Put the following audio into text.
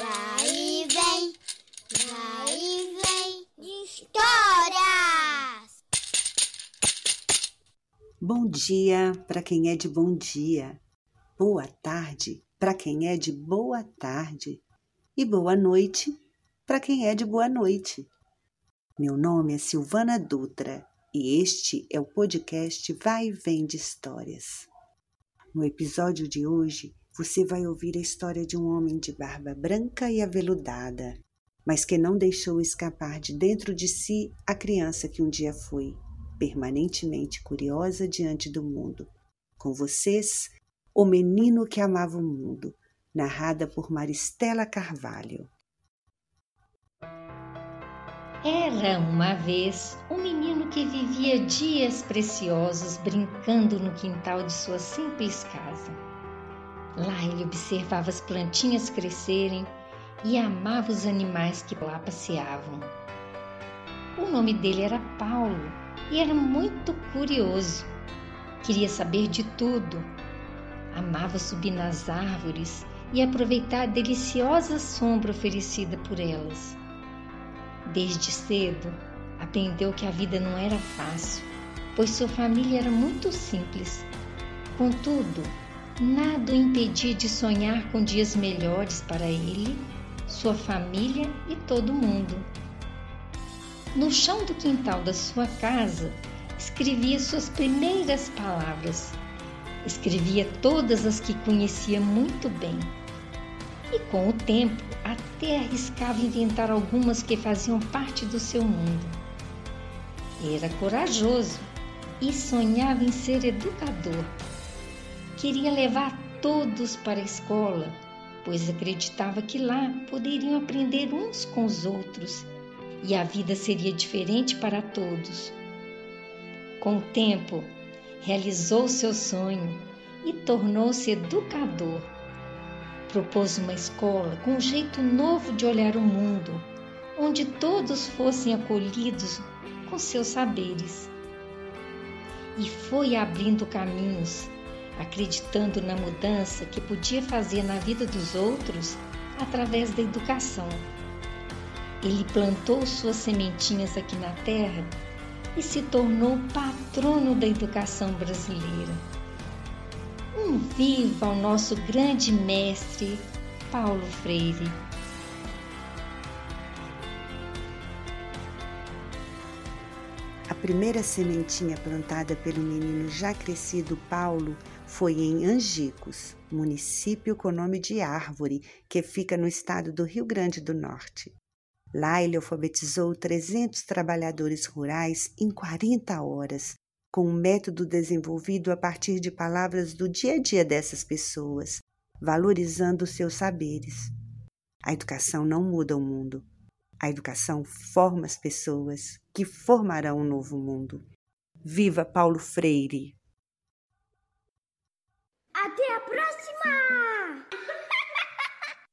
vai e vem, vai e vem de histórias. Bom dia para quem é de bom dia, boa tarde para quem é de boa tarde e boa noite para quem é de boa noite. Meu nome é Silvana Dutra e este é o podcast Vai e Vem de Histórias. No episódio de hoje, você vai ouvir a história de um homem de barba branca e aveludada, mas que não deixou escapar de dentro de si a criança que um dia foi, permanentemente curiosa diante do mundo. Com vocês, O Menino que Amava o Mundo, narrada por Maristela Carvalho. Era uma vez um menino que vivia dias preciosos brincando no quintal de sua simples casa. Lá ele observava as plantinhas crescerem e amava os animais que lá passeavam. O nome dele era Paulo e era muito curioso. Queria saber de tudo. Amava subir nas árvores e aproveitar a deliciosa sombra oferecida por elas. Desde cedo, aprendeu que a vida não era fácil, pois sua família era muito simples. Contudo, nada o impedia de sonhar com dias melhores para ele, sua família e todo mundo. No chão do quintal da sua casa, escrevia suas primeiras palavras. Escrevia todas as que conhecia muito bem e com o tempo até arriscava inventar algumas que faziam parte do seu mundo. Era corajoso e sonhava em ser educador. Queria levar todos para a escola, pois acreditava que lá poderiam aprender uns com os outros e a vida seria diferente para todos. Com o tempo, realizou seu sonho e tornou-se educador propôs uma escola com um jeito novo de olhar o mundo, onde todos fossem acolhidos com seus saberes. E foi abrindo caminhos, acreditando na mudança que podia fazer na vida dos outros através da educação. Ele plantou suas sementinhas aqui na terra e se tornou patrono da educação brasileira um viva ao nosso grande mestre Paulo Freire. A primeira sementinha plantada pelo menino já crescido Paulo foi em Angicos, município com nome de Árvore, que fica no estado do Rio Grande do Norte. Lá ele alfabetizou 300 trabalhadores rurais em 40 horas, com um método desenvolvido a partir de palavras do dia a dia dessas pessoas, valorizando seus saberes. A educação não muda o mundo. A educação forma as pessoas que formarão um novo mundo. Viva Paulo Freire! Até a próxima!